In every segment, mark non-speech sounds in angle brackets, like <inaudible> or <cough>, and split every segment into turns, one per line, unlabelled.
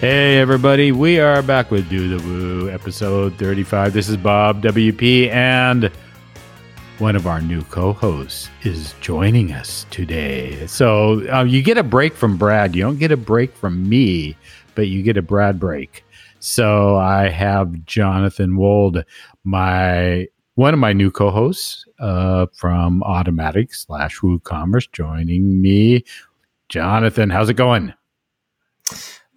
Hey, everybody, we are back with Do the Woo, episode 35. This is Bob WP, and one of our new co hosts is joining us today. So uh, you get a break from Brad. You don't get a break from me, but you get a Brad break. So I have Jonathan Wold, my one of my new co-hosts uh, from Automattic slash WooCommerce, joining me. Jonathan, how's it going?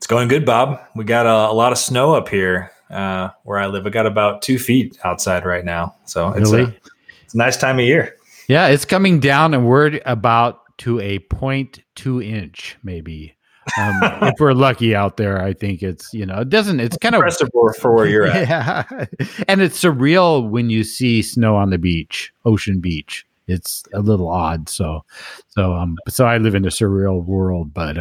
It's going good, Bob. We got a, a lot of snow up here uh, where I live. I got about two feet outside right now, so it's,
Really?
a, it's a nice time of year.
Yeah, it's coming down, and we're about to a point two inch, maybe. Um, <laughs> if we're lucky out there, I think it's you know it doesn't. It's kind of
Impressive for, for where you're at. <laughs>
yeah, and it's surreal when you see snow on the beach, ocean beach. It's a little odd. So, so um, so I live in a surreal world, but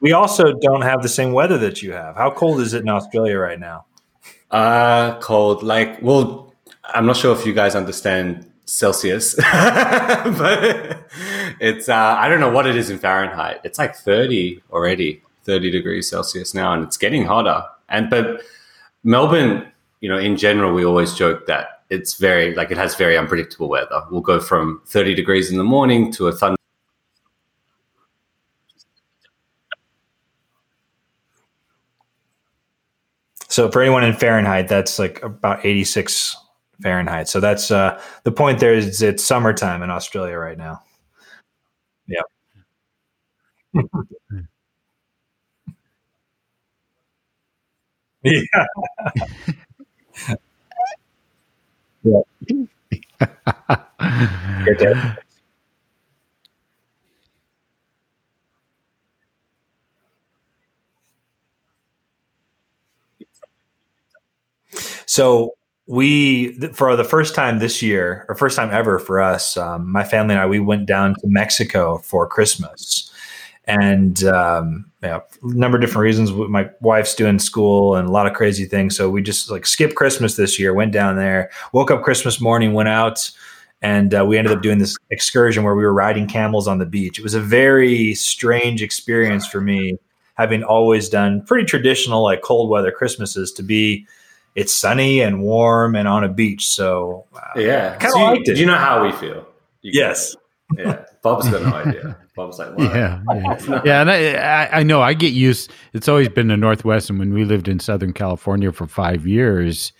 We also don't have the same weather that you have. How cold is it in Australia right now?
Uh, cold. Like, well, I'm not sure if you guys understand Celsius, <laughs> but it's, uh, I don't know what it is in Fahrenheit. It's like 30 already, 30 degrees Celsius now, and it's getting hotter. And, but Melbourne, you know, in general, we always joke that it's very, like, it has very unpredictable weather. We'll go from 30 degrees in the morning to a thunder.
So for anyone in Fahrenheit, that's like about 86 Fahrenheit. So that's uh, the point. There is it's summertime in Australia right now. Yeah. <laughs> yeah. <laughs> Good <laughs> day. So we, for the first time this year, or first time ever for us, um, my family and I, we went down to Mexico for Christmas, and um, a number of different reasons. My wife's doing school and a lot of crazy things, so we just like skipped Christmas this year. Went down there, woke up Christmas morning, went out. And uh, we ended up doing this excursion where we were riding camels on the beach. It was a very strange experience for me, having always done pretty traditional, like cold weather Christmases, to be it's sunny and warm and on a beach. So uh,
Yeah.
Kinda
So you-
it.
You know how we feel. You-
yes,
Yeah. Bob's got no idea. <laughs> Bob's like, what?
yeah, yeah, yeah. And I, I, I know I get used. It's always been the Northwest, and when we lived in Southern California for five years,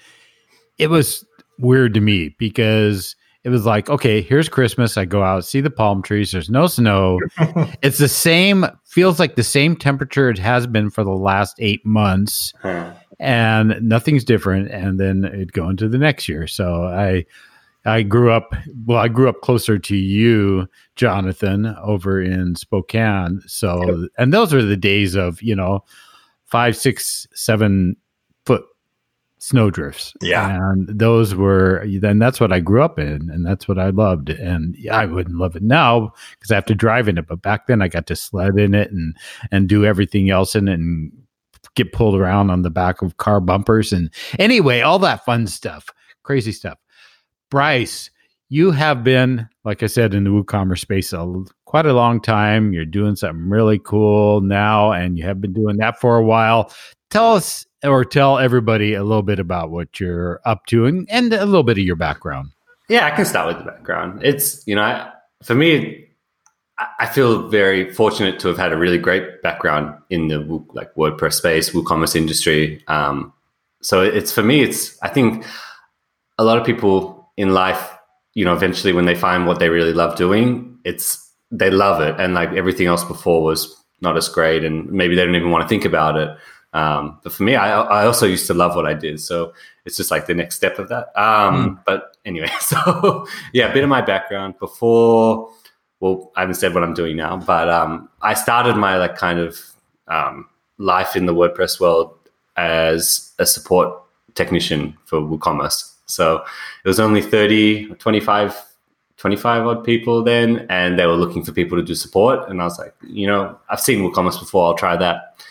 it was weird to me because it was like, okay, here's Christmas. I go out, see the palm trees. There's no snow. <laughs> it's the same. Feels like the same temperature it has been for the last eight months.
Huh.
And nothing's different and then it go into the next year. So i i grew up well i grew up closer to you jonathan over in spokane. So and those are the days of you know five six seven foot snowdrifts
Yeah.
and those were then that's what i grew up in and that's what i loved. And yeah, i wouldn't love it now because i have to drive in it but back then i got to sled in it and and do everything else in it and get pulled around on the back of car bumpers. And anyway all that fun stuff crazy stuff. Bryce you have been like i said in the woocommerce space a, quite a long time. You're doing something really cool now and you have been doing that for a while. Tell us or tell everybody a little bit about what you're up to and, and a little bit of your background.
Yeah, I can start with the background. It's you know, I, for me, I, feel very fortunate to have had a really great background in the like WordPress space, WooCommerce industry. Um, so it's for me, it's I think a lot of people in life, you know, eventually when they find what they really love doing, it's they love it, and like everything else before was not as great, and maybe they don't even want to think about it. Um, but for me, I, I also used to love what I did. So it's just like the next step of that. Um, mm. But anyway, <laughs> so yeah, a bit of my background before. Well, I haven't said what I'm doing now, but um, I started my like kind of um, life in the WordPress world as a support technician for WooCommerce. So it was only 30, 25 25 odd people then, and they were looking for people to do support. And I was like, you know, I've seen WooCommerce before, I'll try that.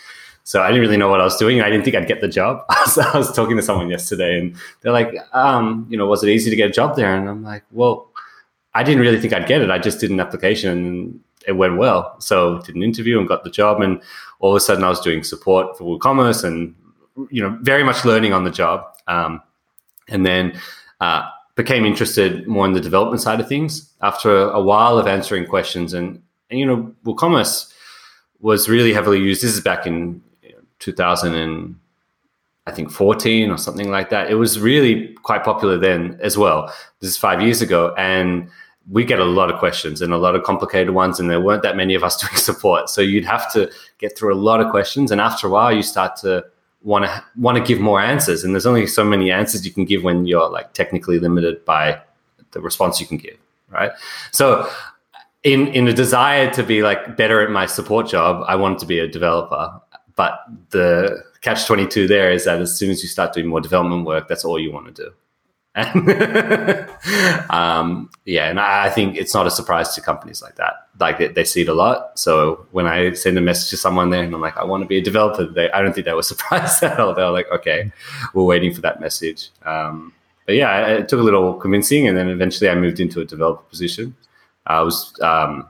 So I didn't really know what I was doing. I didn't think I'd get the job. <laughs> so I was talking to someone yesterday, and they're like, um, you know, was it easy to get a job there? And I'm like, well, I didn't really think I'd get it. I just did an application, and it went well. So did an interview and got the job, and all of a sudden I was doing support for WooCommerce, and you know, very much learning on the job. Um, and then uh, became interested more in the development side of things after a, while of answering questions. And, and you know, WooCommerce was really heavily used. This is back in 2000 and I think 14 or something like that. It was really quite popular then as well. This is five years ago. And we get a lot of questions and a lot of complicated ones, and there weren't that many of us <laughs> doing support. So you'd have to get through a lot of questions. And after a while, you start to want to want to give more answers and there's only so many answers you can give when you're like technically limited by the response you can give right so in in a desire to be like better at my support job i wanted to be a developer but the catch 22 there is that as soon as you start doing more development work that's all you want to do <laughs> um, yeah, and I, I, think it's not a surprise to companies like that. Like they, they, see it a lot. So when I send a message to someone there and I'm like, I want to be a developer, they, I don't think they were <laughs> surprised at all. They're like, okay, we're waiting for that message. Um, but yeah, it took a little convincing, and then eventually I moved into a developer position. I was um,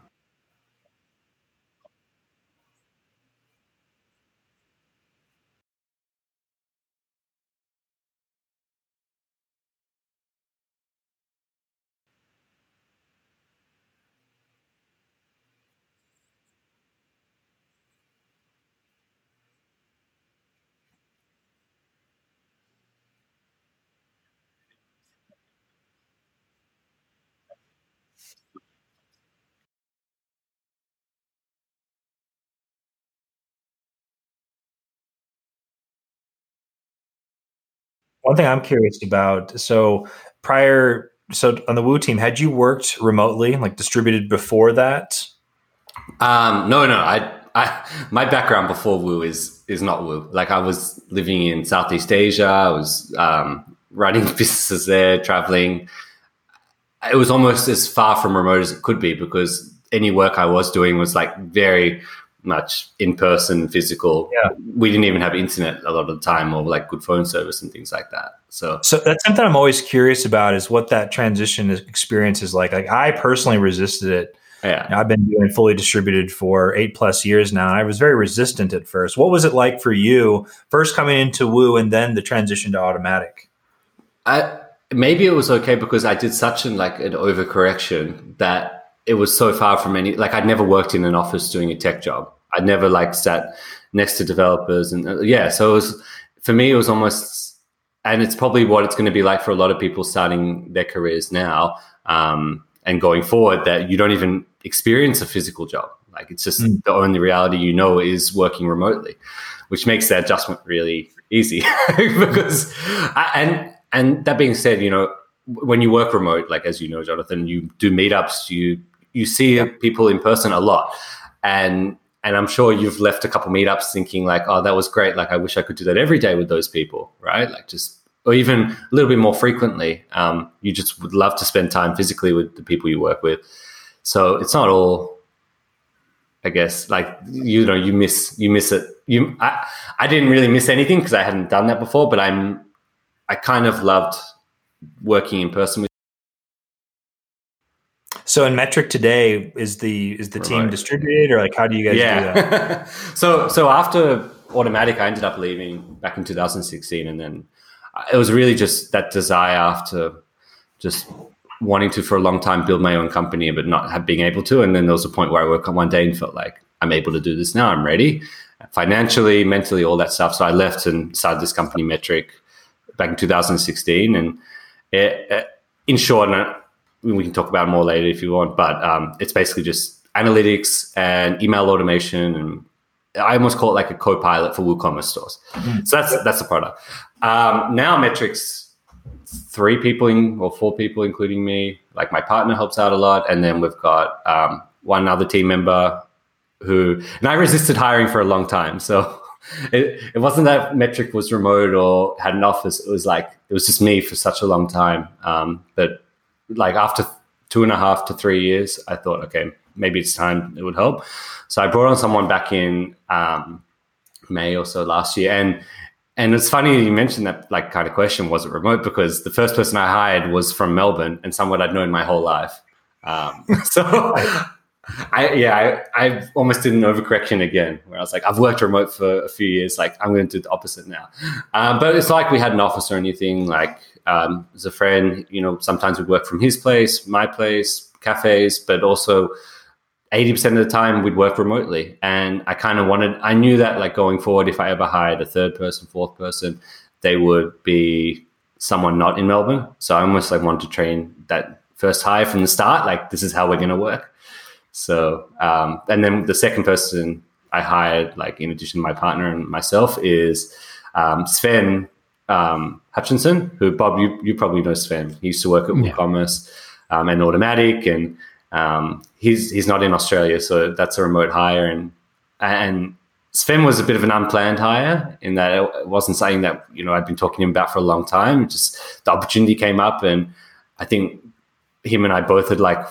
One thing I'm curious about. So prior, so on the Woo team, had you worked remotely, like distributed before that?
Um, no, no. I, I, my background before Woo is is not Woo. Like I was living in Southeast Asia. I was um, running <laughs> businesses there, traveling. It was almost as far from remote as it could be because any work I was doing was like very much in person, physical.
Yeah.
We didn't even have internet a lot of the time or like good phone service and things like that. So,
so that's something I'm always curious about is what that transition experience is like. Like I personally resisted it.
Yeah.
I've been doing fully distributed for eight plus years now. And I was very resistant at first. What was it like for you first coming into Woo and then the transition to Automattic?
I, maybe it was okay because I did such an like an overcorrection that it was so far from any like I'd never worked in an office doing a tech job. I'd never like sat next to developers and uh, yeah, so it was for me it was almost and it's probably what it's going to be like for a lot of people starting their careers now um, and going forward that you don't even experience a physical job. Like it's just mm. the only reality you know is working remotely, which makes that adjustment really easy <laughs> because I, and and that being said, you know when you work remote, like as you know, Jonathan, you do meetups, you you see people in person a lot, and and I'm sure you've left a couple meetups thinking like, oh, that was great. Like I wish I could do that every day with those people, right? Like just or even a little bit more frequently. Um, you just would love to spend time physically with the people you work with. So it's not all I guess like you know you miss you miss it. You I I didn't really miss anything because I hadn't done that before, but I'm I kind of loved working in person with
so in Metorik today, is the is the team distributed or like how do you guys yeah. do that? <laughs>
so so after Automattic I ended up leaving back in 2016, and then it was really just that desire after just wanting to for a long time build my own company, but not have being able to. And then there was a point where I woke up one day and felt like I'm able to do this now. I'm ready, financially, mentally, all that stuff. So I left and started this company, Metorik, back in 2016, and it, in short we can talk about more later if you want, but um, it's basically just analytics and email automation and I almost call it like a co-pilot for WooCommerce stores. Mm-hmm. So that's that's the product. Um, now Metorik's, three people in, or four people, including me. Like my partner helps out a lot, and then we've got um, one other team member who, and I resisted hiring for a long time. So <laughs> it, it wasn't that Metorik was remote or had an office. It was like it was just me for such a long time. Um, but like after two and a half to three years, I thought, okay, maybe it's time it would help. So I brought on someone back in um, May or so last year, and and it's funny you mentioned that like kind of question was it remote because the first person I hired was from Melbourne and someone I'd known my whole life. Um, <laughs> so I yeah, I, I almost did an overcorrection again where I was like, I've worked remote for a few years, like I'm going to do the opposite now. Um, but it's like we had an office or anything. Like um, as a friend, you know, sometimes we work from his place, my place, cafes, but also 80% of the time we'd work remotely. And I kind of wanted, I knew that like going forward, if I ever hired a third person, fourth person, they would be someone not in Melbourne. So I almost like wanted to train that first hire from the start. Like this is how we're going to work. So, um, and then the second person I hired, like in addition to my partner and myself, is um, Sven um, Hutchinson, who Bob, you, you probably know Sven. He used to work at yeah. WooCommerce um, and Automattic, and um, he's he's not in Australia, so that's a remote hire. And and Sven was a bit of an unplanned hire in that it wasn't something that you know I'd been talking to him about for a long time. Just the opportunity came up, and I think him and I both had like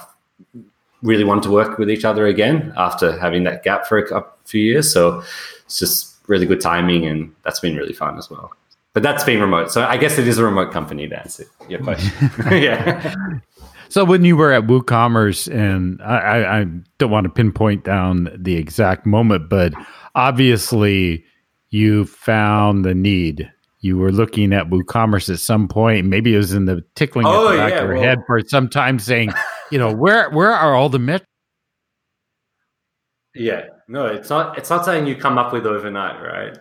really wanted to work with each other again after having that gap for a few years. So it's just really good timing, and that's been really fun as well. But that's been remote, so I guess it is a remote company to answer your question. <laughs> <laughs> yeah.
So when you were at WooCommerce, and I, I don't want to pinpoint down the exact moment, but obviously you found the need. You were looking at WooCommerce at some point. Maybe it was in the tickling oh, at the back yeah, of your well, head for some time, saying, <laughs> you know, where where are all the metrics?
Yeah, no, it's not. It's not something you come up with overnight, right?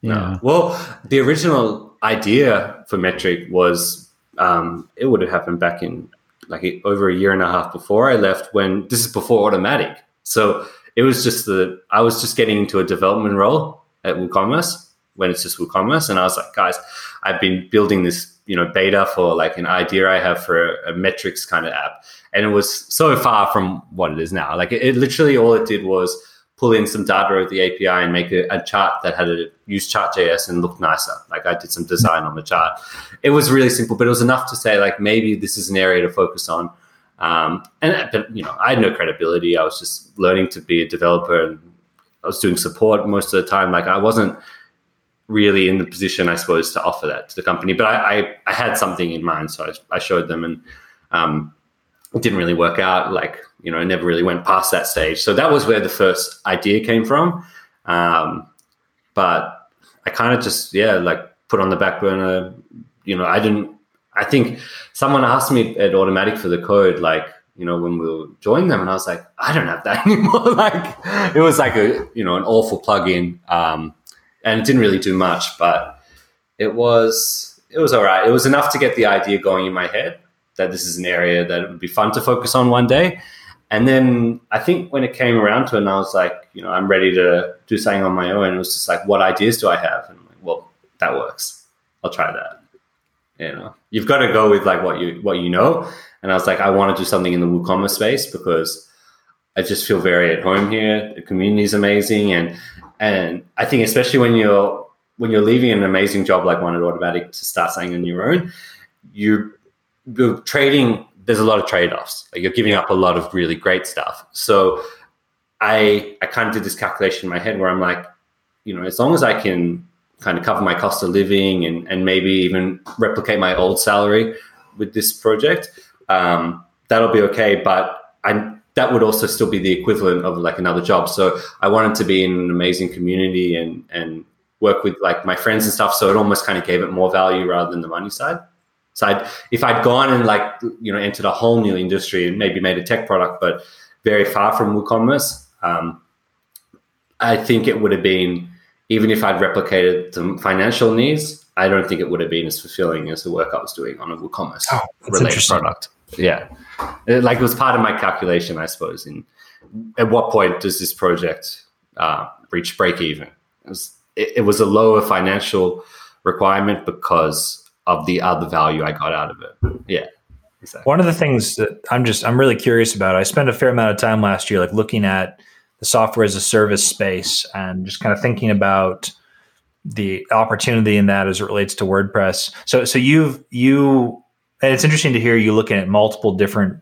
Yeah. No. Well, the original idea for Metorik was um, it would have happened back in like over a year and a half before I left. When this is before Automattic, so it was just the I was just getting into a development role at WooCommerce when it's just WooCommerce, and I was like, guys, I've been building this you know beta for like an idea I have for a, a metrics kind of app, and it was so far from what it is now. Like it, it literally all it did was pull in some data of the API and make a, a chart that had a use chart.js and look nicer. Like I did some design on the chart. It was really simple, but it was enough to say like maybe this is an area to focus on. Um, and but you know, I had no credibility. I was just learning to be a developer, and I was doing support most of the time. Like I wasn't really in the position, I suppose, to offer that to the company. But I, I, I had something in mind, so I, I showed them, and um, it didn't really work out. Like you know, I never really went past that stage. So that was where the first idea came from. Um, but I kind of just yeah, like put on the back burner. You know, I didn't. I think someone asked me at Automattic for the code, like you know, when we'll join them, and I was like, I don't have that <laughs> anymore. <laughs> like it was like a you know an awful plugin, um, and it didn't really do much, but it was it was all right. It was enough to get the idea going in my head that this is an area that it would be fun to focus on one day. And then I think when it came around to it, and I was like, you know, I'm ready to do something on my own. It was just like, what ideas do I have? And I'm like, well, that works. I'll try that. You know, you've got to go with like what you what you know. And I was like, I want to do something in the WooCommerce space because I just feel very at home here. The community is amazing, and and I think especially when you're when you're leaving an amazing job like one at Automattic to start something on your own, you you're trading there's a lot of trade-offs. Like you're giving up a lot of really great stuff. So I I kind of did this calculation in my head where I'm like, you know, as long as I can kind of cover my cost of living and and maybe even replicate my old salary with this project, um, that'll be okay. But I that would also still be the equivalent of like another job. So I wanted to be in an amazing community and and work with like my friends and stuff. So it almost kind of gave it more value rather than the money side. So I'd, if I'd gone and like you know entered a whole new industry and maybe made a tech product, but very far from WooCommerce, um, I think it would have been even if I'd replicated the financial needs, I don't think it would have been as fulfilling as the work I was doing on a WooCommerce oh, related product. Yeah, it, like it was part of my calculation, I suppose. In at what point does this project uh, reach break even. It was, it, it was a lower financial requirement because of the other value I got out of it. Yeah.
Exactly. One of the things that I'm just I'm really curious about. I spent a fair amount of time last year, like looking at the software as a service space and just kind of thinking about the opportunity in that as it relates to WordPress. So so you've you and it's interesting to hear you looking at multiple different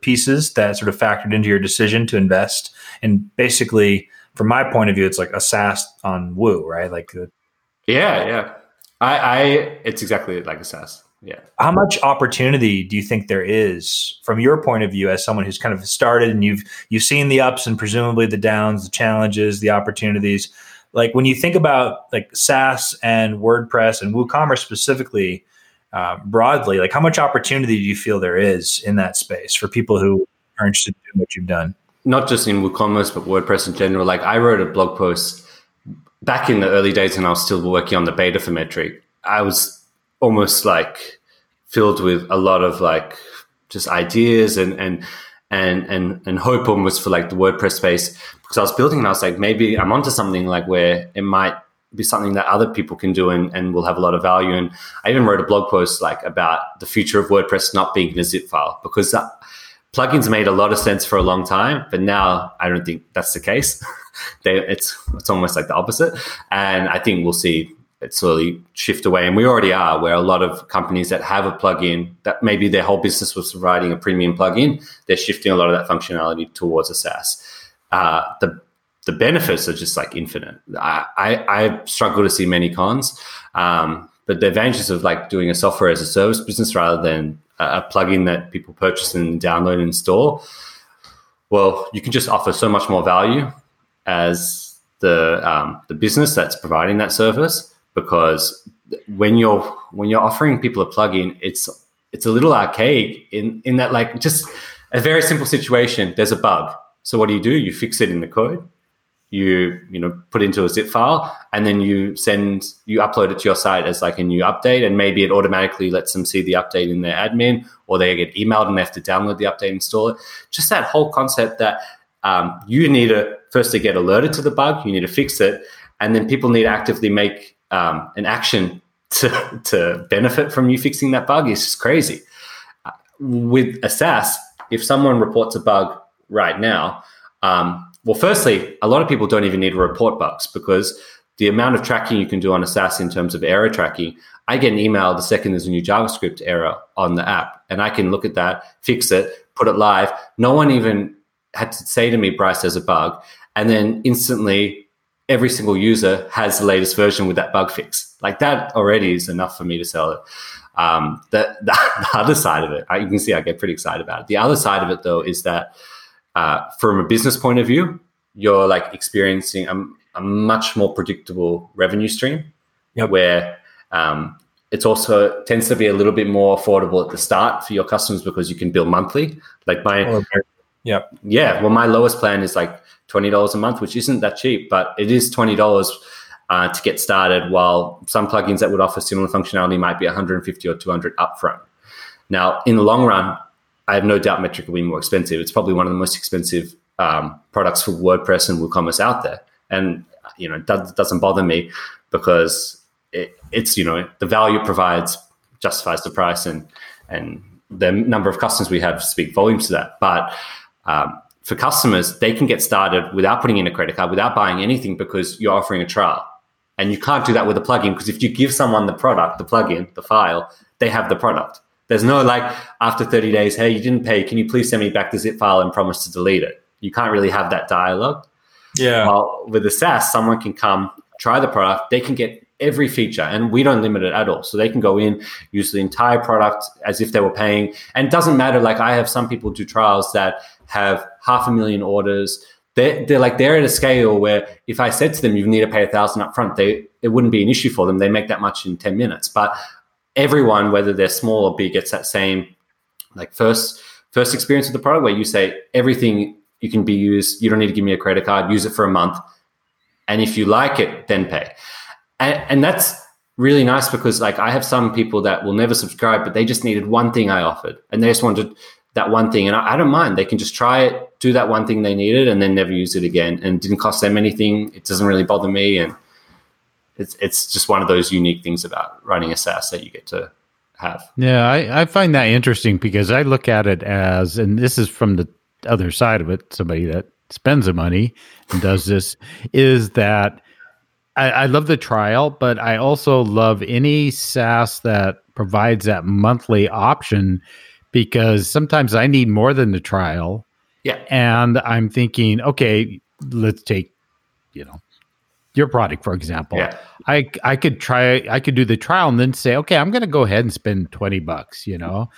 pieces that sort of factored into your decision to invest. And basically, from my point of view, it's like a SaaS on Woo, right? Like the,
yeah, yeah. I, I it's exactly like a SaaS. Yeah.
How much opportunity do you think there is from your point of view as someone who's kind of started and you've you've seen the ups and presumably the downs, the challenges, the opportunities? Like when you think about like SaaS and WordPress and WooCommerce specifically, uh, broadly, like how much opportunity do you feel there is in that space for people who are interested in what you've done?
Not just in WooCommerce, but WordPress in general. Like I wrote a blog post back in the early days when I was still working on the beta for Metorik. I was almost like filled with a lot of like just ideas and and and and and hope almost for like the WordPress space because I was building and I was like maybe I'm onto something like where it might be something that other people can do and, and will have a lot of value. And I even wrote a blog post like about the future of WordPress not being in a zip file because that, plugins made a lot of sense for a long time, but now I don't think that's the case. <laughs> they, it's it's almost like the opposite, and I think we'll see it slowly shift away. And we already are, where a lot of companies that have a plugin that maybe their whole business was providing a premium plugin, they're shifting a lot of that functionality towards a SaaS. Uh, the the benefits are just like infinite. I, I, I struggle to see many cons, um, but the advantages of like doing a software as a service business rather than a, a plugin that people purchase and download and install, well, you can just offer so much more value as the um, the business that's providing that service because when you're when you're offering people a plugin, it's it's a little archaic in in that like just a very simple situation. There's a bug. So what do you do? You fix it in the code you you know put into a zip file and then you send you upload it to your site as like a new update and maybe it automatically lets them see the update in their admin or they get emailed and they have to download the update and install it. Just that whole concept that um, you need to firstly get alerted to the bug you need to fix it and then people need to actively make um, an action <laughs> to, to benefit from you fixing that bug. Is just crazy. Uh, with a SaaS if someone reports a bug right now um, well, firstly, a lot of people don't even need to report bugs because the amount of tracking you can do on a SaaS in terms of error tracking, I get an email the second there's a new JavaScript error on the app, and I can look at that, fix it, put it live. No one even had to say to me, Bryce, there's a bug. And then instantly, every single user has the latest version with that bug fix. Like that already is enough for me to sell it. Um, the, the, <laughs> the other side of it, you can see I get pretty excited about it. The other side of it, though, is that uh, from a business point of view, you're like experiencing a, a much more predictable revenue stream yep. where um, it's also tends to be a little bit more affordable at the start for your customers because you can bill monthly. Like my,
yeah,
yeah. Well, my lowest plan is like twenty dollars a month, which isn't that cheap, but it is twenty dollars uh, to get started. While some plugins that would offer similar functionality might be one hundred and fifty or two hundred upfront. Now, in the long run, I have no doubt Metorik will be more expensive. It's probably one of the most expensive um, products for WordPress and WooCommerce out there. And, you know, that doesn't bother me because it, it's, you know, the value it provides justifies the price and, and the number of customers we have speak volumes to that. But um, for customers, they can get started without putting in a credit card, without buying anything because you're offering a trial. And you can't do that with a plugin because if you give someone the product, the plugin, the file, they have the product. There's no like after 30 days, hey, you didn't pay. Can you please send me back the zip file and promise to delete it? You can't really have that dialogue.
Yeah.
While with the SaaS, someone can come, try the product, they can get every feature and we don't limit it at all. So they can go in, use the entire product as if they were paying. And it doesn't matter. Like I have some people do trials that have half a million orders. They're, they're like they're at a scale where if I said to them you need to pay a thousand up front, they it wouldn't be an issue for them. They make that much in 10 minutes. But everyone, whether they're small or big, gets that same like first first experience with the product where you say everything you can be used. You don't need to give me a credit card. Use it for a month, and if you like it, then pay. And, and that's really nice because like I have some people that will never subscribe, but they just needed one thing I offered, and they just wanted that one thing. And I, I, don't mind. They can just try it, do that one thing they needed, and then never use it again. And it didn't cost them anything. It doesn't really bother me. And it's it's just one of those unique things about running a SaaS that you get to have.
Yeah, I, I find that interesting because I look at it as, and this is from the other side of it, somebody that spends the money and does this, <laughs> is that I, I love the trial, but I also love any SaaS that provides that monthly option because sometimes I need more than the trial.
Yeah.
And I'm thinking, okay, let's take, you know, your product, for example.
Yeah.
I I could try I could do the trial and then say, okay, I'm gonna go ahead and spend 20 bucks, you know,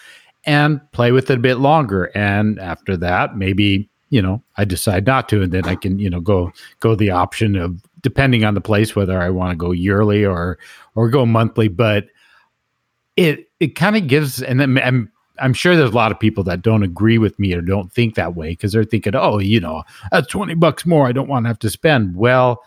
and play with it a bit longer. And after that, maybe, you know, I decide not to, and then I can, you know, go go the option of depending on the place, whether I want to go yearly or or go monthly. But it it kind of gives and then I'm I'm sure there's a lot of people that don't agree with me or don't think that way because they're thinking, oh, you know, that's 20 bucks more. I don't want to have to spend. Well,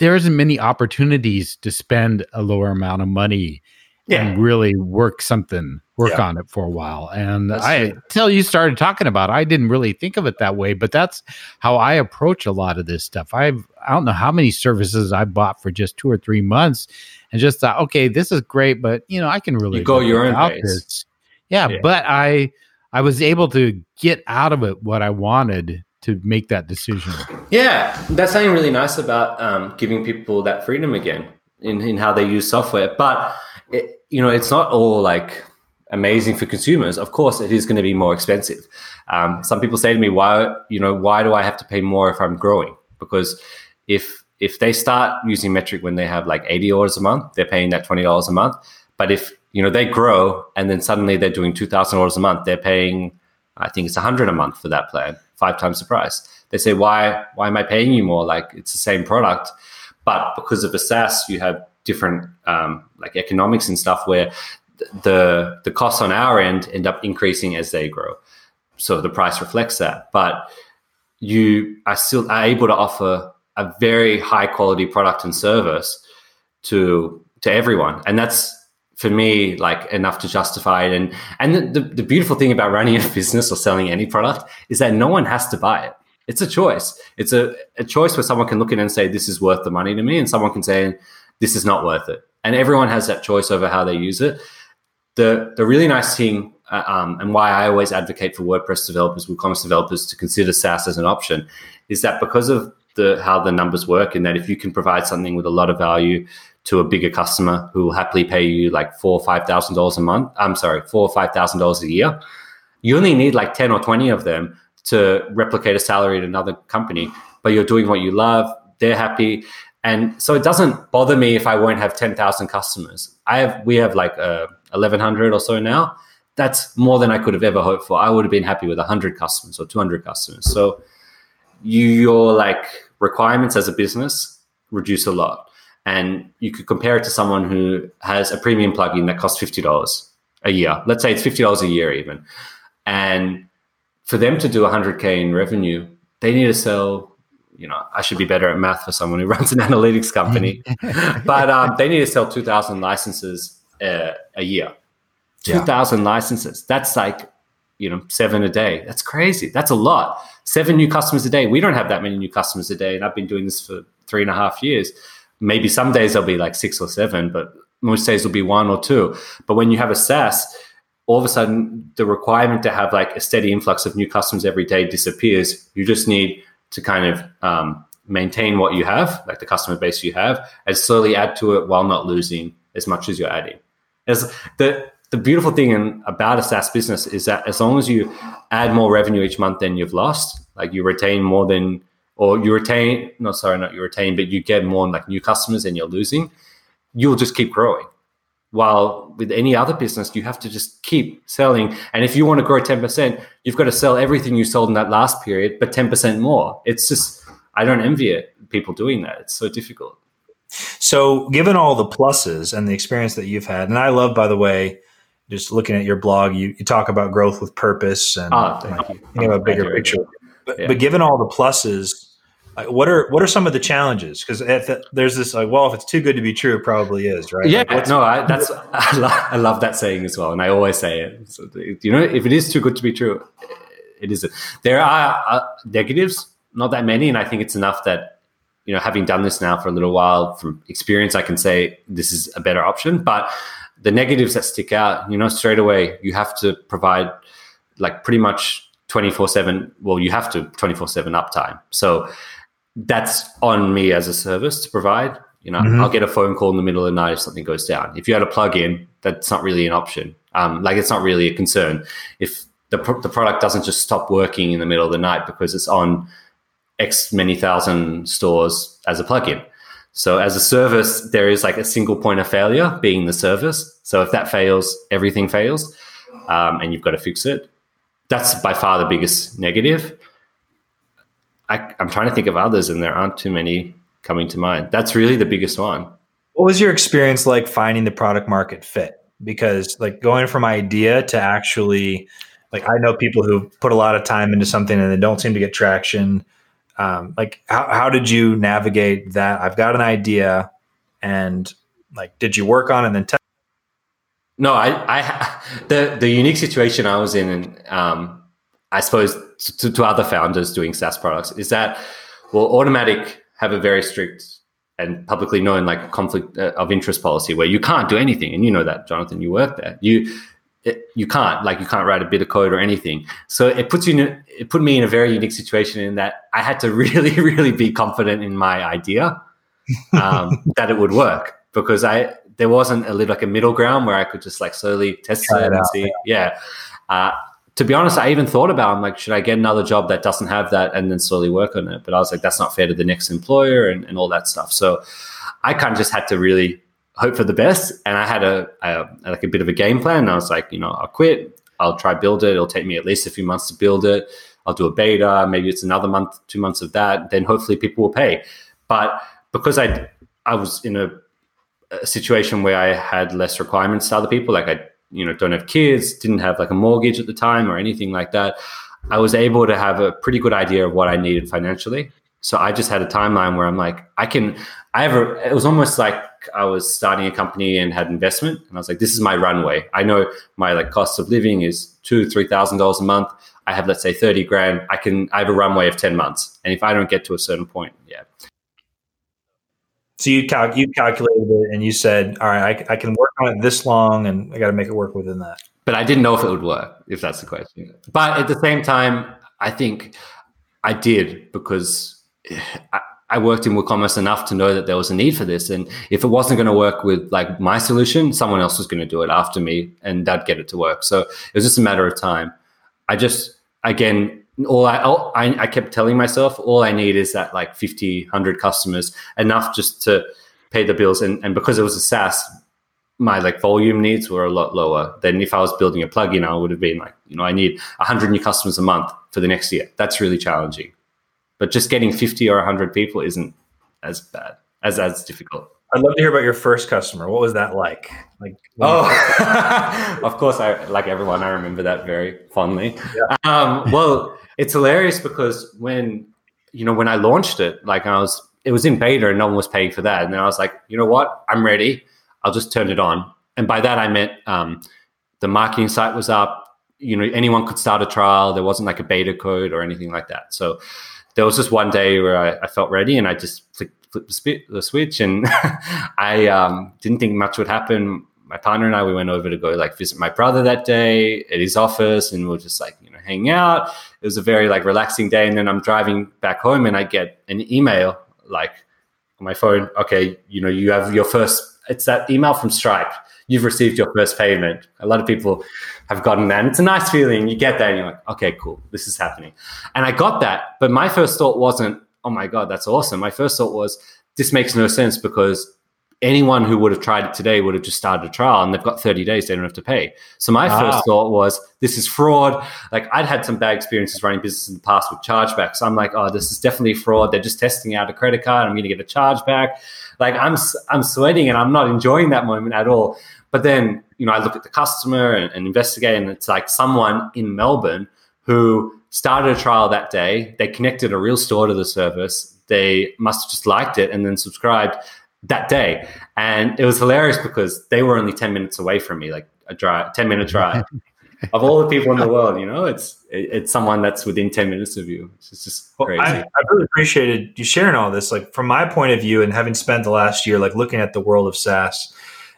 there isn't many opportunities to spend a lower amount of money yeah. and really work something, work yeah. on it for a while. And that's I true. till you started talking about, it, I didn't really think of it that way, but that's how I approach a lot of this stuff. I've I don't know how many services I bought for just two or three months, and just thought, okay, this is great, but you know, I can really
you go your own. This.
Yeah, yeah, but I I was able to get out of it what I wanted to make that decision.
Yeah, that's something really nice about um, giving people that freedom again in, in how they use software. But it, you know, it's not all like amazing for consumers. Of course, it is going to be more expensive. Um, some people say to me, "Why, you know, why do I have to pay more if I'm growing?" Because if if they start using Metorik when they have like eighty dollars a month, they're paying that twenty dollars a month. But if you know they grow and then suddenly they're doing two thousand dollars a month, they're paying, I think it's a hundred a month for that plan five times the price. They say, why, why am I paying you more? Like it's the same product. But because of a SaaS, you have different um, like economics and stuff where the the costs on our end end up increasing as they grow. So the price reflects that. But you are still are able to offer a very high quality product and service to to everyone. And that's for me like enough to justify it. And and the, the, beautiful thing about running a <laughs> business or selling any product is that no one has to buy it. It's a choice. It's a, a choice where someone can look at it and say this is worth the money to me and someone can say this is not worth it. And everyone has that choice over how they use it. The the really nice thing uh, um, and why I always advocate for WordPress developers, WooCommerce developers to consider SaaS as an option is that because of the how the numbers work, and that if you can provide something with a lot of value to a bigger customer who will happily pay you like four or five thousand dollars a month. I'm sorry, four or five thousand dollars a year. You only need like ten or twenty of them to replicate a salary at another company, but you're doing what you love. They're happy, and so it doesn't bother me if I won't have ten thousand customers. I have we have like uh, eleven hundred or so now. That's more than I could have ever hoped for. I would have been happy with hundred customers or two hundred customers. So you, your like requirements as a business reduce a lot and you could compare it to someone who has a premium plugin that costs $50 a year. Let's say it's $50 a year even. And for them to do 100K in revenue, they need to sell, you know, I should be better at math for someone who runs an <laughs> analytics company, <laughs> but um, they need to sell 2,000 licenses uh, a year. 2,000 yeah. licenses. That's like, you know, seven a day. That's crazy. That's a lot. Seven new customers a day. We don't have that many new customers a day. And I've been doing this for three and a half years maybe some days there'll be like six or seven, but most days will be one or two. But when you have a SaaS, all of a sudden the requirement to have like a steady influx of new customers every day disappears. You just need to kind of um, maintain what you have, like the customer base you have, and slowly add to it while not losing as much as you're adding. As the the beautiful thing in, about a SaaS business is that as long as you add more revenue each month than you've lost, like you retain more than or you retain, no, sorry, not you retain, but you get more like new customers and you're losing, you'll just keep growing. While with any other business, you have to just keep selling. And if you want to grow 10%, you've got to sell everything you sold in that last period, but 10% more. It's just, I don't envy it, people doing that. It's so difficult.
So, given all the pluses and the experience that you've had, and I love, by the way, just looking at your blog, you, you talk about growth with purpose and
oh, you.
you have a bigger picture. But, yeah. but given all the pluses what are what are some of the challenges? Because the, there's this like, well, if it's too good to be true, it probably is, right?
Yeah,
like,
no, I, that's <laughs> I love, I love that saying as well, and I always say it. So, you know, if it is too good to be true, it isn't. There are uh, negatives, not that many, and I think it's enough that you know, having done this now for a little while, from experience, I can say this is a better option. But the negatives that stick out, you know, straight away, you have to provide like pretty much 24 7. Well, you have to 24 7 uptime. So that's on me as a service to provide. You know, mm-hmm. I'll get a phone call in the middle of the night if something goes down. If you had a plug in, that's not really an option. Um, like it's not really a concern. If the, the product doesn't just stop working in the middle of the night because it's on X many thousand stores as a plugin. So as a service, there is like a single point of failure being the service. So if that fails, everything fails, um, and you've got to fix it. That's by far the biggest negative. I, I'm trying to think of others, and there aren't too many coming to mind. That's really the biggest one.
What was your experience like finding the product market fit? Because like going from idea to actually, like I know people who put a lot of time into something and they don't seem to get traction um, like how, how did you navigate that i've got an idea and like did you work on it and then test
no i i <laughs> the the unique situation i was in and um, i suppose to, to other founders doing saas products is that well Automattic have a very strict and publicly known like conflict uh, of interest policy where you can't do anything. And you know that jonathan you work there. You it, you can't like you can't write a bit of code or anything. So it puts you in a, it put me in a very unique situation in that i had to <laughs> really really be confident in my idea um, <laughs> that it would work. Because i there wasn't a little like a middle ground where i could just like slowly test Try it, it and see. yeah, uh, to be honest i even thought about i'm like should i get another job that doesn't have that and then slowly work on it but i was like that's not fair to the next employer and, and all that stuff so i kind of just had to really hope for the best. And I had a, a, like a bit of a game plan. I was like, you know, I'll quit. I'll try build it. It'll take me at least a few months to build it. I'll do a beta. Maybe it's another month, two months of that. Then hopefully people will pay. But because I I was in a, a situation where I had less requirements to other people, like I you know don't have kids, didn't have like a mortgage at the time or anything like that. I was able to have a pretty good idea of what I needed financially. So I just had a timeline where I'm like, I can, I have a, it was almost like I was starting a company and had investment, and I was like, this is my runway. I know my like cost of living is two, three thousand dollars a month. I have let's say thirty grand. I can I have a runway of ten months, and if I don't get to a certain point, yeah.
So you cal- you calculated it, and you said, all right, I, I can work on it this long, and I got to make it work within that.
But I didn't know if it would work, if that's the question. But at the same time, I think I did because eh, I, I worked in WooCommerce enough to know that there was a need for this. And if it wasn't going to work with like my solution, someone else was going to do it after me and that'd get it to work. So it was just a matter of time. I just, again, all I, all, I, I kept telling myself, all I need is that like 50, 100 customers, enough just to pay the bills. And, and because it was a SaaS, my like volume needs were a lot lower than if I was building a plugin. I would have been like, you know, I need 100 new customers a month for the next year. That's really challenging but just getting 50 or 100 people isn't as bad as as difficult
i'd love to hear about your first customer. What was that like? Like
oh <laughs> of course i like everyone i remember that very fondly. Yeah. um, well it's hilarious because when you know when i launched it like i was it was in beta and no one was paying for that. And then i was like you know what? I'm ready. I'll just turn it on. And by that i meant um, the marketing site was up. You know anyone could start a trial. There wasn't like a beta code or anything like that. So there was just one day where I, I felt ready and I just flipped, flipped the, switch and <laughs> I um, didn't think much would happen. My partner and I, we went over to go like visit my brother that day at his office and we are just like, you know, hanging out. It was a very like relaxing day. And then I'm driving back home and I get an email like on my phone. Okay, you know, you have your first, it's that email from Stripe you've received your first payment. A lot of people have gotten that. And it's a nice feeling. You get that and you're like, okay, cool, this is happening. And I got that. But my first thought wasn't, oh my God, that's awesome. My first thought was, this makes no sense because anyone who would have tried it today would have just started a trial and they've got 30 days they don't have to pay. So my ah. first thought was this is fraud. Like i'd had some bad experiences running business in the past with chargebacks. I'm like oh this is definitely fraud. They're just testing out a credit card. I'm going to get a chargeback. Like i'm i'm sweating and i'm not enjoying that moment at all. But then, you know, I look at the customer and, and investigate, and it's like someone in Melbourne who started a trial that day. They connected a real store to the service. They must have just liked it and then subscribed that day. And it was hilarious because they were only 10 minutes away from me, like a drive, 10 minute drive. <laughs> of all the people in the world, you know, it's it's someone that's within 10 minutes of you. It's just crazy. Well, I,
I, really appreciated you sharing all this. Like from my point of view and having spent the last year, like looking at the world of SaaS,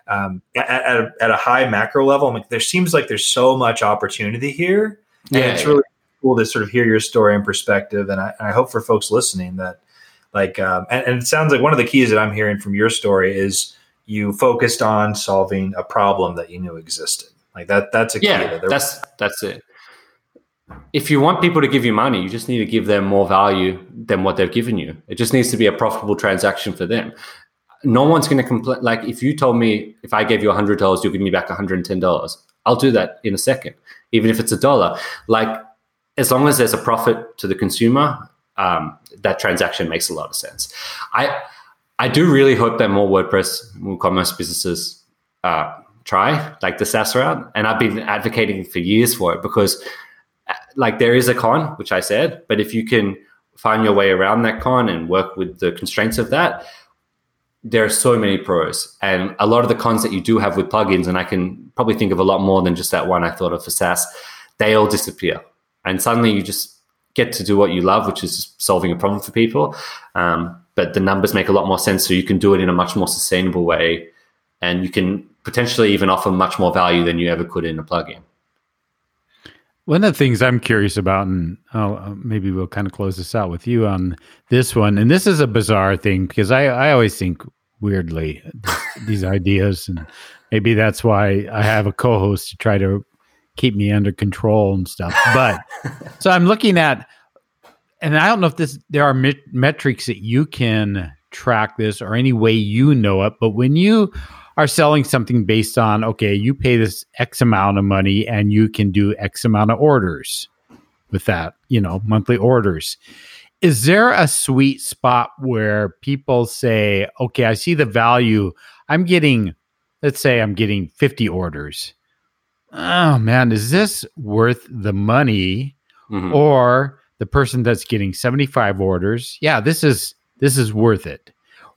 um, at, at, a, at a high macro level, I'm like, there seems like there's so much opportunity here. And yeah, it's really cool to sort of hear your story and perspective. And I, and I hope for folks listening that like, um, and, and it sounds like one of the keys that I'm hearing from your story is you focused on solving a problem that you knew existed. Like that, that's a key.
Yeah, that's, that's it. If you want people to give you money, you just need to give them more value than what they've given you. It just needs to be a profitable transaction for them no one's going to complain. Like if you told me if I gave you hundred dollars, you'll give me back hundred and ten dollars. I'll do that in a second, even if it's a dollar. Like as long as there's a profit to the consumer, um, that transaction makes a lot of sense. I I do really hope that more WordPress WooCommerce businesses uh, try like the SaaS route, and I've been advocating for years for it because uh, like there is a con, which I said, but if you can find your way around that con and work with the constraints of that there are so many pros. And a lot of the cons that you do have with plugins and i can probably think of a lot more than just that one i thought of for saas they all disappear and suddenly you just get to do what you love which is just solving a problem for people. Um, but the numbers make a lot more sense so you can do it in a much more sustainable way. And you can potentially even offer much more value than you ever could in a plugin.
One of the things I'm curious about, and oh, maybe we'll kind of close this out with you on this one, and this is a bizarre thing because I, I always think weirdly <laughs> these ideas, and maybe that's why I have a co-host to try to keep me under control and stuff. But <laughs> so I'm looking at, and I don't know if this there are met- metrics that you can track this or any way you know it, but when you are selling something based on okay, you pay this X amount of money and you can do X amount of orders with that, you know, monthly orders. Is there a sweet spot where people say, okay, I see the value. I'm getting, let's say I'm getting 50 orders. Oh man, is this worth the money? Mm-hmm. Or the person that's getting 75 orders, yeah, this is this is worth it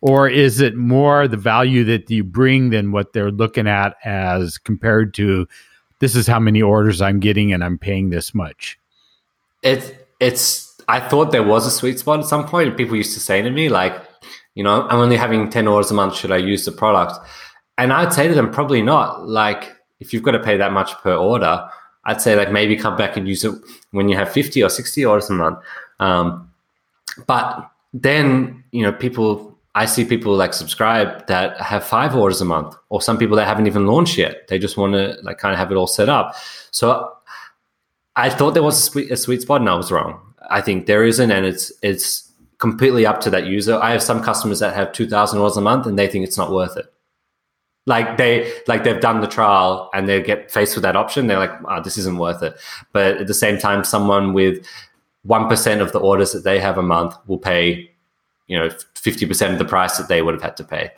or is it more the value that you bring than what they're looking at as compared to this is how many orders I'm getting and I'm paying this much?
It's it's I thought there was a sweet spot at some point point. people used to say to me like, you know, I'm only having 10 orders a month, should I use the product? And I'd say to them probably not. Like if you've got to pay that much per order, I'd say like maybe come back and use it when you have 50 or 60 orders a month. Um, but then, you know, people I see people like subscribe that have five orders a month, or some people that haven't even launched yet. They just want to like kind of have it all set up. So I thought there was a sweet, a sweet spot, and I was wrong. I think there isn't, and it's it's completely up to that user. I have some customers that have two thousand orders a month, and they think it's not worth it. Like they like they've done the trial and they get faced with that option. They're like, oh, this isn't worth it. But at the same time, someone with one percent of the orders that they have a month will pay you know 50% of the price that they would have had to pay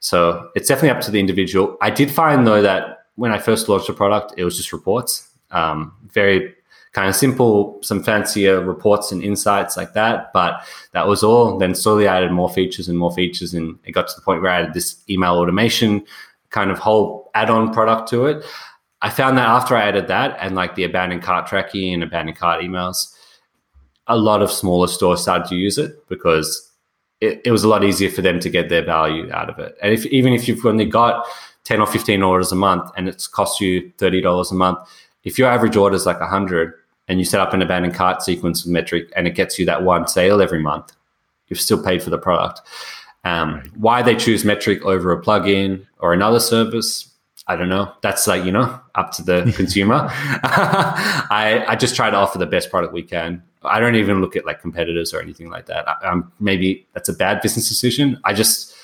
so it's definitely up to the individual i did find though that when i first launched the product it was just reports um, very kind of simple some fancier reports and insights like that but that was all then slowly i added more features and more features and it got to the point where i added this email automation kind of whole add-on product to it i found that after i added that and like the abandoned cart tracking and abandoned cart emails a lot of smaller stores started to use it because it, it was a lot easier for them to get their value out of it. And if even if you've only got 10 or 15 orders a month and it's cost you $30 a month, if your average order is like 100 and you set up an abandoned cart sequence with Metorik and it gets you that one sale every month, you've still paid for the product. Um, why they choose Metorik over a plugin or another service, I don't know. That's like, you know, up to the <laughs> consumer. <laughs> I, I just try to offer the best product we can. I don't even look at like competitors or anything like that. I, um, maybe that's a bad business decision. I just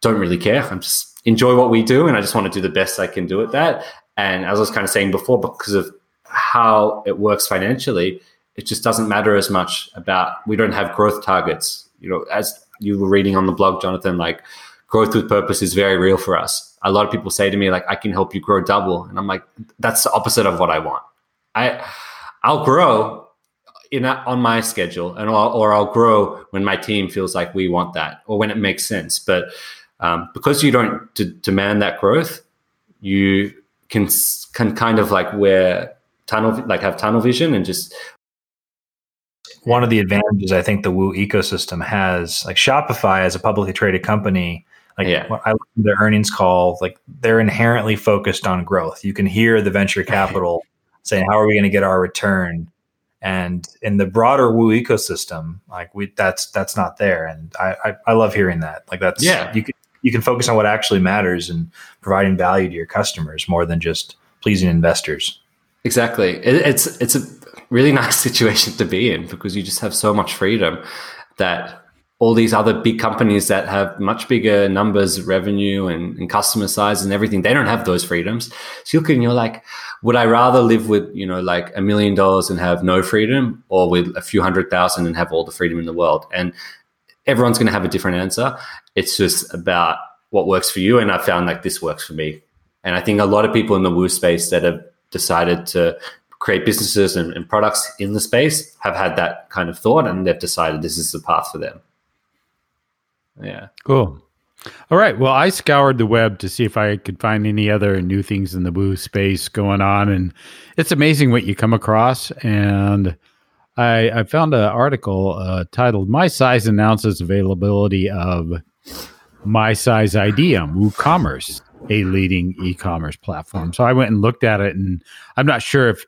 don't really care. I'm just enjoy what we do, and I just want to do the best I can do at that. And as I was kind of saying before, because of how it works financially, it just doesn't matter as much about. We don't have growth targets. You know, as you were reading on the blog, Jonathan, like growth with purpose is very real for us. A lot of people say to me like, "I can help you grow double," and I'm like, that's the opposite of what I want. I I'll grow in a, on my schedule, and I'll, or I'll grow when my team feels like we want that, or when it makes sense. But um, because you don't d- demand that growth, you can can kind of like wear tunnel like have tunnel vision and just
one of the advantages I think the Woo ecosystem has, like Shopify as a publicly traded company, like yeah. I at their earnings call, like they're inherently focused on growth. You can hear the venture <laughs> capital saying, "How are we going to get our return?" And in the broader Woo ecosystem, like we that's that's not there. And I I, I love hearing that. Like that's
yeah.
You can you can focus on what actually matters and providing value to your customers more than just pleasing investors.
Exactly. It, it's it's a really <laughs> nice situation to be in because you just have so much freedom that all these other big companies that have much bigger numbers, revenue, and, and, customer size and everything, they don't have those freedoms. So you and you're like, would I rather live with, you know, like a million dollars and have no freedom or with a few hundred thousand and have all the freedom in the world? And everyone's going to have a different answer. It's just about what works for you. And I found like this works for me. And I think a lot of people in the Woo space that have decided to create businesses and, and products in the space have had that kind of thought and they've decided this is the path for them. Yeah.
Cool. All right. Well, I scoured the web to see if I could find any other new things in the Woo space going on, and it's amazing what you come across. And I, I found an article uh, titled "My Size Announces Availability of My Size ID on WooCommerce, a leading e-commerce platform." So I went and looked at it, and I'm not sure if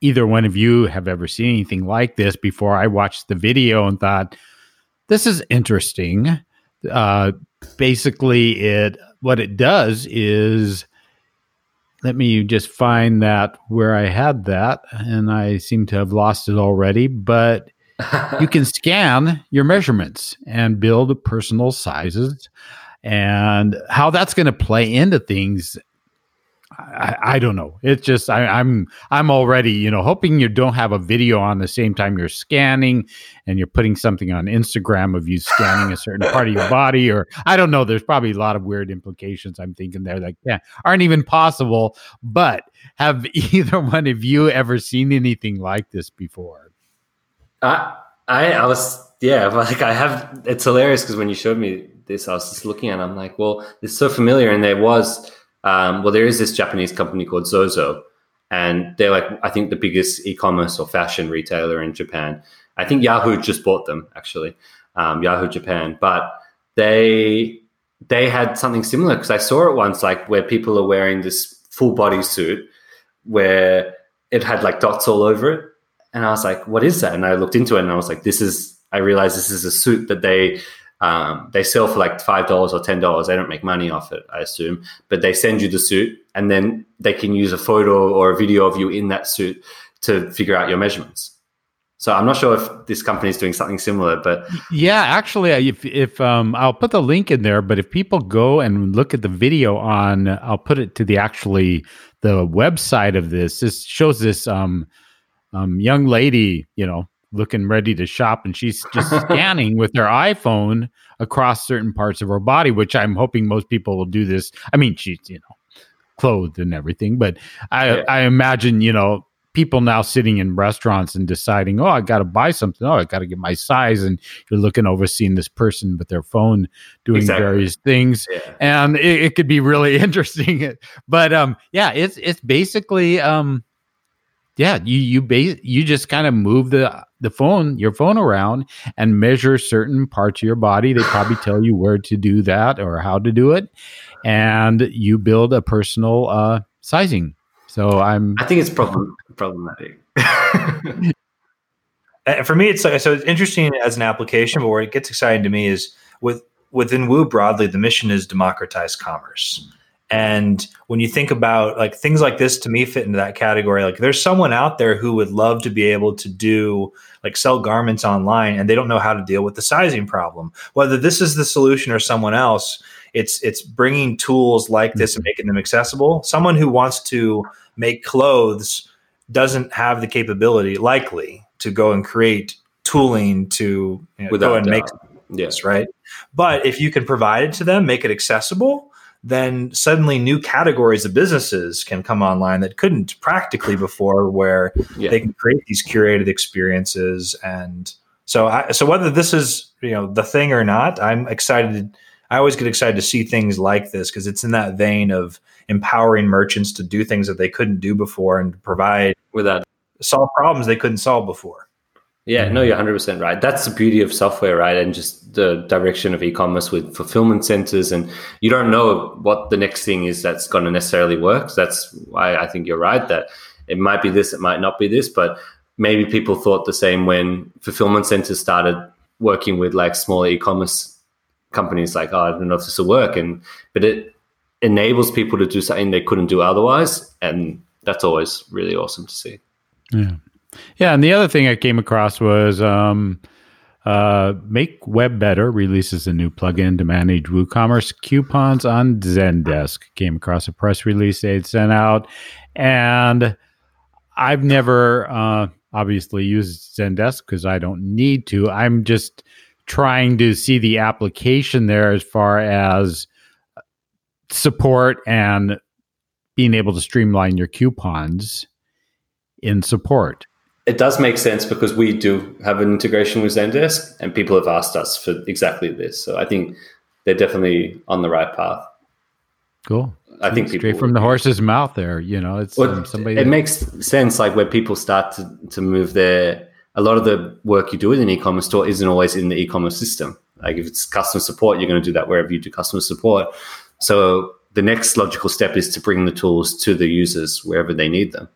either one of you have ever seen anything like this before. I watched the video and thought, "This is interesting." uh, basically it what it does is let me just find that where I had that, and I seem to have lost it already. But <laughs> you can scan your measurements and build personal sizes, and how that's going to play into things I, I, don't know. It's just I, I'm I'm already you know hoping you don't have a video on the same time you're scanning and you're putting something on Instagram of you scanning a certain part of your <laughs> body or I don't know. There's probably a lot of weird implications. I'm thinking there like yeah aren't even possible. But have <laughs> either one of you ever seen anything like this before?
I I, I was yeah <laughs> like I have. It's hilarious because when you showed me this, I was just looking at. it, I'm like, well, it's so familiar, and there was um, well, there is this Japanese company called Zozo, and they're like I think the biggest e-commerce or fashion retailer in Japan. I think Yahoo just bought them actually, um, Yahoo Japan, but they they had something similar because I saw it once, like where people are wearing this full body suit where it had like dots all over it, and I was like, "What is that?" And I looked into it, and I was like, "This is." I realized this is a suit that they um, they sell for like five dollars or ten dollars. They don't make money off it, I assume. But they send you the suit, and then they can use a photo or a video of you in that suit to figure out your measurements. So I'm not sure if this company is doing something similar, but
yeah, actually, if if um, I'll put the link in there. But if people go and look at the video on, I'll put it to the actually the website of this. This shows this um, um, young lady, you know, looking ready to shop and she's <laughs> just scanning with her iPhone across certain parts of her body, which I'm hoping most people will do this. I mean, she's, you know, clothed and everything, but I, yeah. I imagine, you know, people now sitting in restaurants and deciding, oh, I got to buy something. Oh, I got to get my size. And you're looking over seeing this person with their phone doing exactly. various things. Yeah. And it, it, could be really <laughs> interesting. but um, yeah, it's, it's basically, um, yeah, you you base you just kind of move the the phone your phone around and measure certain parts of your body. They probably <sighs> tell you where to do that or how to do it, and you build a personal uh, sizing. So I'm.
I think it's problem, problematic. <laughs>
For me, it's like, so it's interesting as an application, but where it gets exciting to me is with within Woo broadly, the mission is democratize commerce. And when you think about like things like this to me fit into that category, like there's someone out there who would love to be able to do like sell garments online and they don't know how to deal with the sizing problem. Whether this is the solution or someone else, it's it's bringing tools like this and mm-hmm. making them accessible. Someone who wants to make clothes doesn't have the capability likely to go and create tooling to you know, go and doubt. make
yes
right. But if you can provide it to them, make it accessible, then suddenly new categories of businesses can come online that couldn't practically before, where yeah. they can create these curated experiences. And so, I, so whether this is you know the thing or not, I'm excited. I always get excited to see things like this because it's in that vein of empowering merchants to do things that they couldn't do before and provide
without
solve problems they couldn't solve before.
Yeah, no, you're 100% right. That's the beauty of software, right? And just the direction of e commerce with fulfillment centers. And you don't know what the next thing is that's going to necessarily work. That's why I think you're right that it might be this, it might not be this. But maybe people thought the same when fulfillment centers started working with like small e commerce companies, like, oh, I don't know if this will work. And, but it enables people to do something they couldn't do otherwise. And that's always really awesome to see.
Yeah. Yeah, and the other thing I came across was um, uh, Make Web Better releases a new plugin to manage WooCommerce coupons on Zendesk. Came across a press release they sent out, and I've never uh, obviously used Zendesk because I don't need to. I'm just trying to see the application there as far as support and being able to streamline your coupons in support
it does make sense because we do have an integration with Zendesk, and people have asked us for exactly this. So I think they're definitely on the right path.
Cool.
I think
straight from the horse's mouth. There, you know, it's
well, um, somebody. It that, makes sense, like where people start to to move their. A lot of the work you do in an e-commerce store isn't always in the e-commerce system. Like if it's customer support, you're going to do that wherever you do customer support. So the next logical step is to bring the tools to the users wherever they need them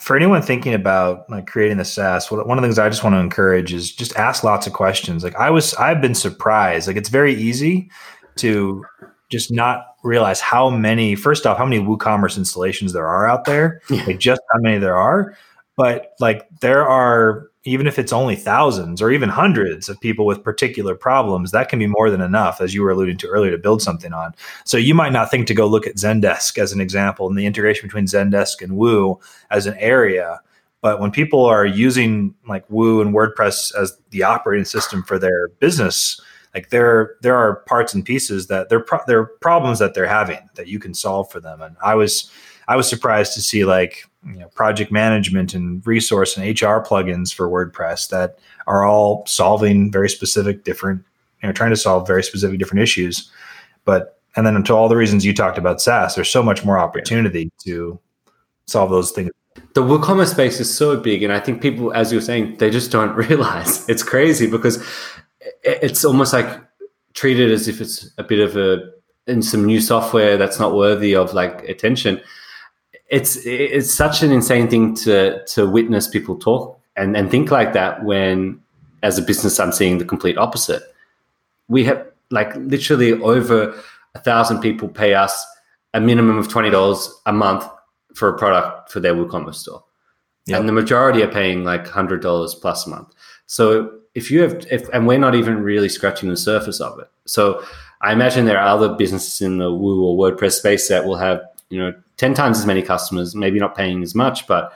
for anyone thinking about like creating the SaaS, one of the things I just want to encourage is just ask lots of questions. Like I was, I've been surprised. Like it's very easy to just not realize how many. First off, how many WooCommerce installations there are out there. Yeah. Like just how many there are, but like there are even if it's only thousands or even hundreds of people with particular problems, that can be more than enough, as you were alluding to earlier, to build something on. So you might not think to go look at Zendesk as an example and the integration between Zendesk and Woo as an area. But when people are using like Woo and WordPress as the operating system for their business, like there there are parts and pieces that they're pro- there are problems that they're having that you can solve for them. And I was I was surprised to see like you know, project management and resource and HR plugins for WordPress that are all solving very specific different, you know, trying to solve very specific different issues. But and then to all the reasons you talked about SaaS, there's so much more opportunity to solve those things.
The WooCommerce space is so big, and I think people, as you're saying, they just don't <laughs> realize it's crazy because it's almost like treated as if it's a bit of a in some new software that's not worthy of like attention it's it's such an insane thing to to witness people talk and, and think like that when as a business I'm seeing the complete opposite. We have like literally over a thousand people pay us a minimum of twenty dollars a month for a product for their WooCommerce store. Yep. And the majority are paying like hundred dollars plus a month. So if you have if and we're not even really scratching the surface of it. So I imagine there are other businesses in the Woo or WordPress space that will have, you know, 10 times as many customers, maybe not paying as much, but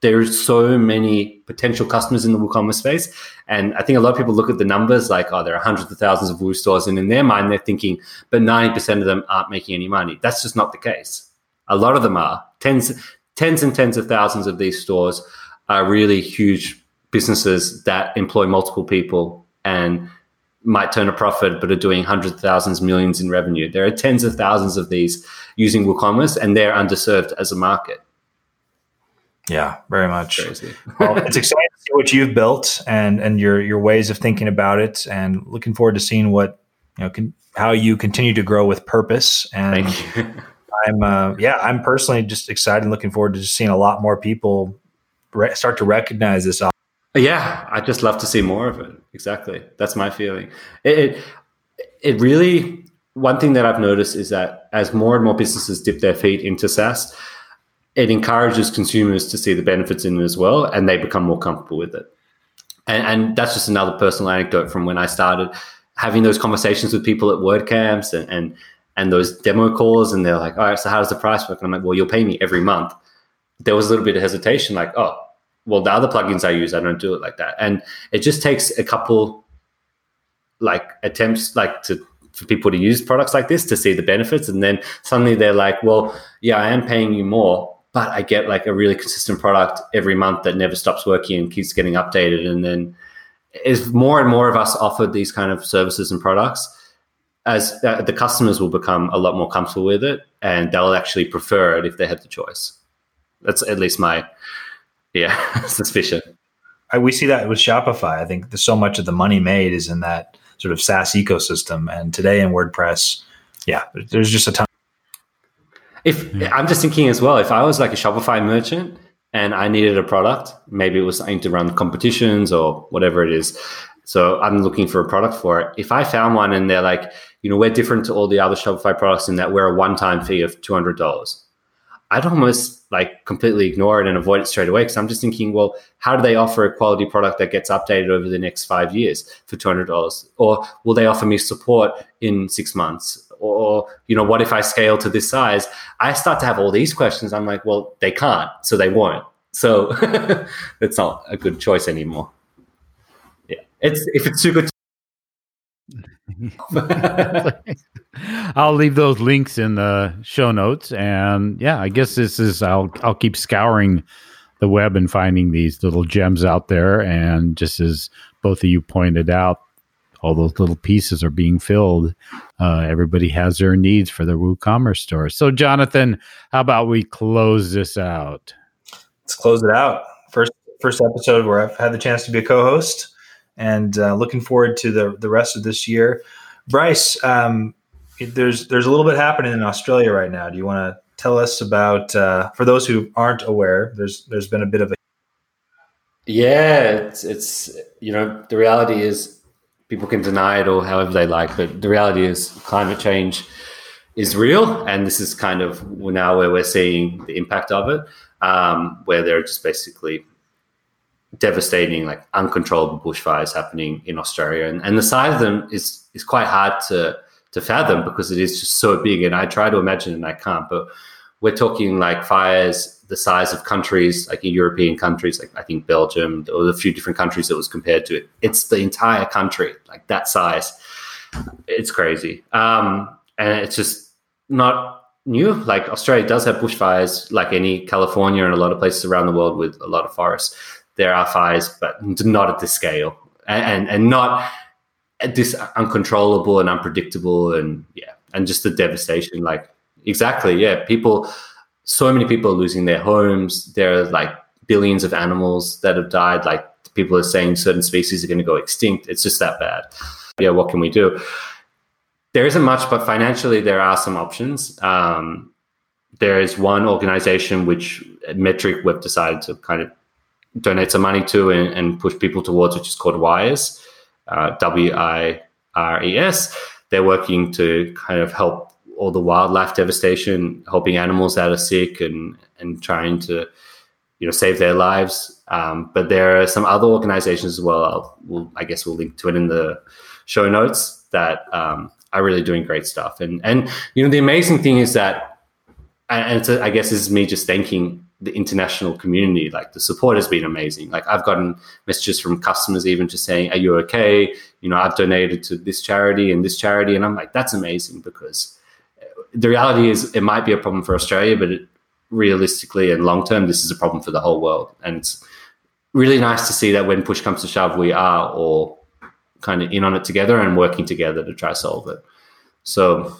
there's so many potential customers in the WooCommerce space. And I think a lot of people look at the numbers like, oh, there are hundreds of thousands of Woo stores. And in their mind, they're thinking, but 90% of them aren't making any money. That's just not the case. A lot of them are. Tens, tens and tens of thousands of these stores are really huge businesses that employ multiple people and might turn a profit but are doing hundreds of thousands, millions in revenue. There are tens of thousands of these using WooCommerce and they're underserved as a market.
Yeah, very much. well, it's exciting to see what you've built and and your your ways of thinking about it, and looking forward to seeing what you know can, how you continue to grow with purpose. And I'm uh, yeah, I'm personally just excited and looking forward to just seeing a lot more people re- start to recognize this
yeah, I'd just love to see more of it. Exactly, that's my feeling. It, it, it really one thing that I've noticed is that as more and more businesses dip their feet into SaaS, it encourages consumers to see the benefits in it as well, and they become more comfortable with it. And, and that's just another personal anecdote from when I started having those conversations with people at WordCamps and, and and those demo calls, and they're like, "All right, so how does the price work?" And I'm like, "Well, you'll pay me every month." There was a little bit of hesitation, like, "Oh, well, the other plugins I use, I don't do it like that. And it just takes a couple like attempts, like to for people to use products like this to see the benefits, and then suddenly they're like, well, yeah, I am paying you more, but I get like a really consistent product every month that never stops working and keeps getting updated, and then as more and more of us offer these kind of services and products as uh, the customers will become a lot more comfortable with it and they'll actually prefer it if they have the choice. That's at least my yeah <laughs> suspicion
I, we see that with shopify i think so much of the money made is in that sort of saas ecosystem and today in wordpress yeah there's just a ton
if i'm just thinking as well if i was like a shopify merchant and I needed a product. Maybe it was something to run competitions or whatever it is. So I'm looking for a product for it. If I found one and they're like, you know, we're different to all the other Shopify products in that we're a one-time fee of two hundred dollars. I'd almost like completely ignore it and avoid it straight away because I'm just thinking, well, how do they offer a quality product that gets updated over the next five years for two hundred dollars, or will they offer me support in six months? or you know what if i scale to this size? I start to have all these questions. I'm like well they can't so they won't. So <laughs> it's not a good choice anymore. Yeah. It's if it's too good <laughs>
I'll leave those links in the show notes, and yeah, I guess this is I'll I'll keep scouring the web and finding these little gems out there, and just as both of you pointed out, all those little pieces are being filled. Uh, everybody has their needs for the WooCommerce store. So, Jonathan, how about we close this out?
Let's close it out. First, first episode where I've had the chance to be a co-host, and uh, looking forward to the the rest of this year. Bryce, um, there's there's a little bit happening in Australia right now. Do you want to tell us about? Uh, for those who aren't aware, there's there's been a bit of a
yeah, it's it's you know the reality is people can deny it or however they like, but the reality is climate change is real, and this is kind of now where we're seeing the impact of it, um, where they're just basically devastating, like uncontrollable bushfires happening in Australia, and, and the size of them is is quite hard to to fathom because it is just so big, and I try to imagine and I can't, but we're talking like fires the size of countries, like in European countries, like I think Belgium, or a few different countries that was compared to it. It's the entire country, like that size. It's crazy. Um, and it's just not new. Like Australia does have bushfires, like any California and a lot of places around the world with a lot of forests. There are fires, but not at this scale and, and, not this uncontrollable and unpredictable. And yeah, and just the devastation. Like, exactly. Yeah. People, so many people are losing their homes. There are like billions of animals that have died. Like people are saying certain species are going to go extinct. It's just that bad. Yeah, what can we do? There isn't much, but financially there are some options. Um, there is one organization which Metorik we've decided to kind of donate some money to and, and push people towards, which is called WIRES, uh, W I R E S. They're working to kind of help all the wildlife devastation, helping animals that are sick and and trying to you know save their lives. Um, but there are some other organizations as well. I'll, we'll, I guess we'll link to it in the show notes that um, are really doing great stuff. And and you know the amazing thing is that, and a, I guess this is me just thanking the international community. Like the support has been amazing. Like I've gotten messages from customers even just saying, "Are you okay?" You know, I've donated to this charity and this charity, and I'm like, that's amazing because uh, the reality is it might be a problem for Australia, but it, realistically and long term, this is a problem for the whole world. And it's really nice to see that when push comes to shove, we are all kind of in on it together and working together to try solve it. So,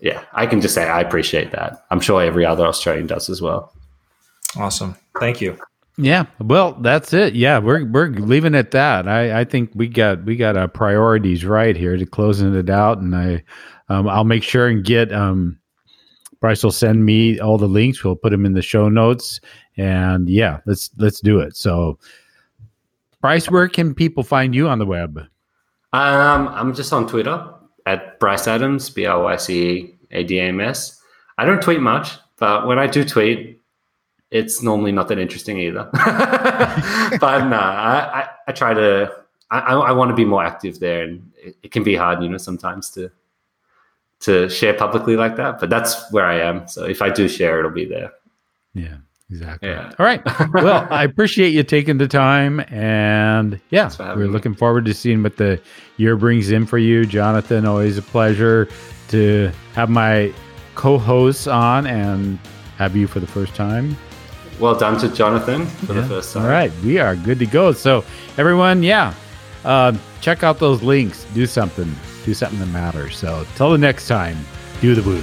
yeah, I can just say I appreciate that. I'm sure every other Australian does as well.
Awesome. Thank you.
Yeah, well, that's it. Yeah, we're we're leaving it at that. I I think we got we got our priorities right here to closing it out, and I um, I'll make sure and get um, Bryce will send me all the links. We'll put them in the show notes, and yeah, let's let's do it. So, Bryce, where can people find you on the web?
Um, I'm just on Twitter at Bryce Adams, B R Y C E A D A M S. I don't tweet much, but when I do tweet, it's normally not that interesting either. <laughs> but no, I, I, I, try to. I, I want to be more active there, and it, it can be hard, you know, sometimes to to share publicly like that. But that's where I am. So if I do share, it'll be there.
Yeah. Exactly.
Yeah.
All right. <laughs> Well, I appreciate you taking the time, and yeah,
Thanks for having
we're
me.
looking forward to seeing what the year brings in for you, Jonathan. Always a pleasure to have my co-hosts on and have you for the first time.
Well done to Jonathan for
Yeah.
the first time.
All right, we are good to go. So, everyone, yeah, uh, check out those links. Do something. Do something that matters. So, till the next time, do the Woo.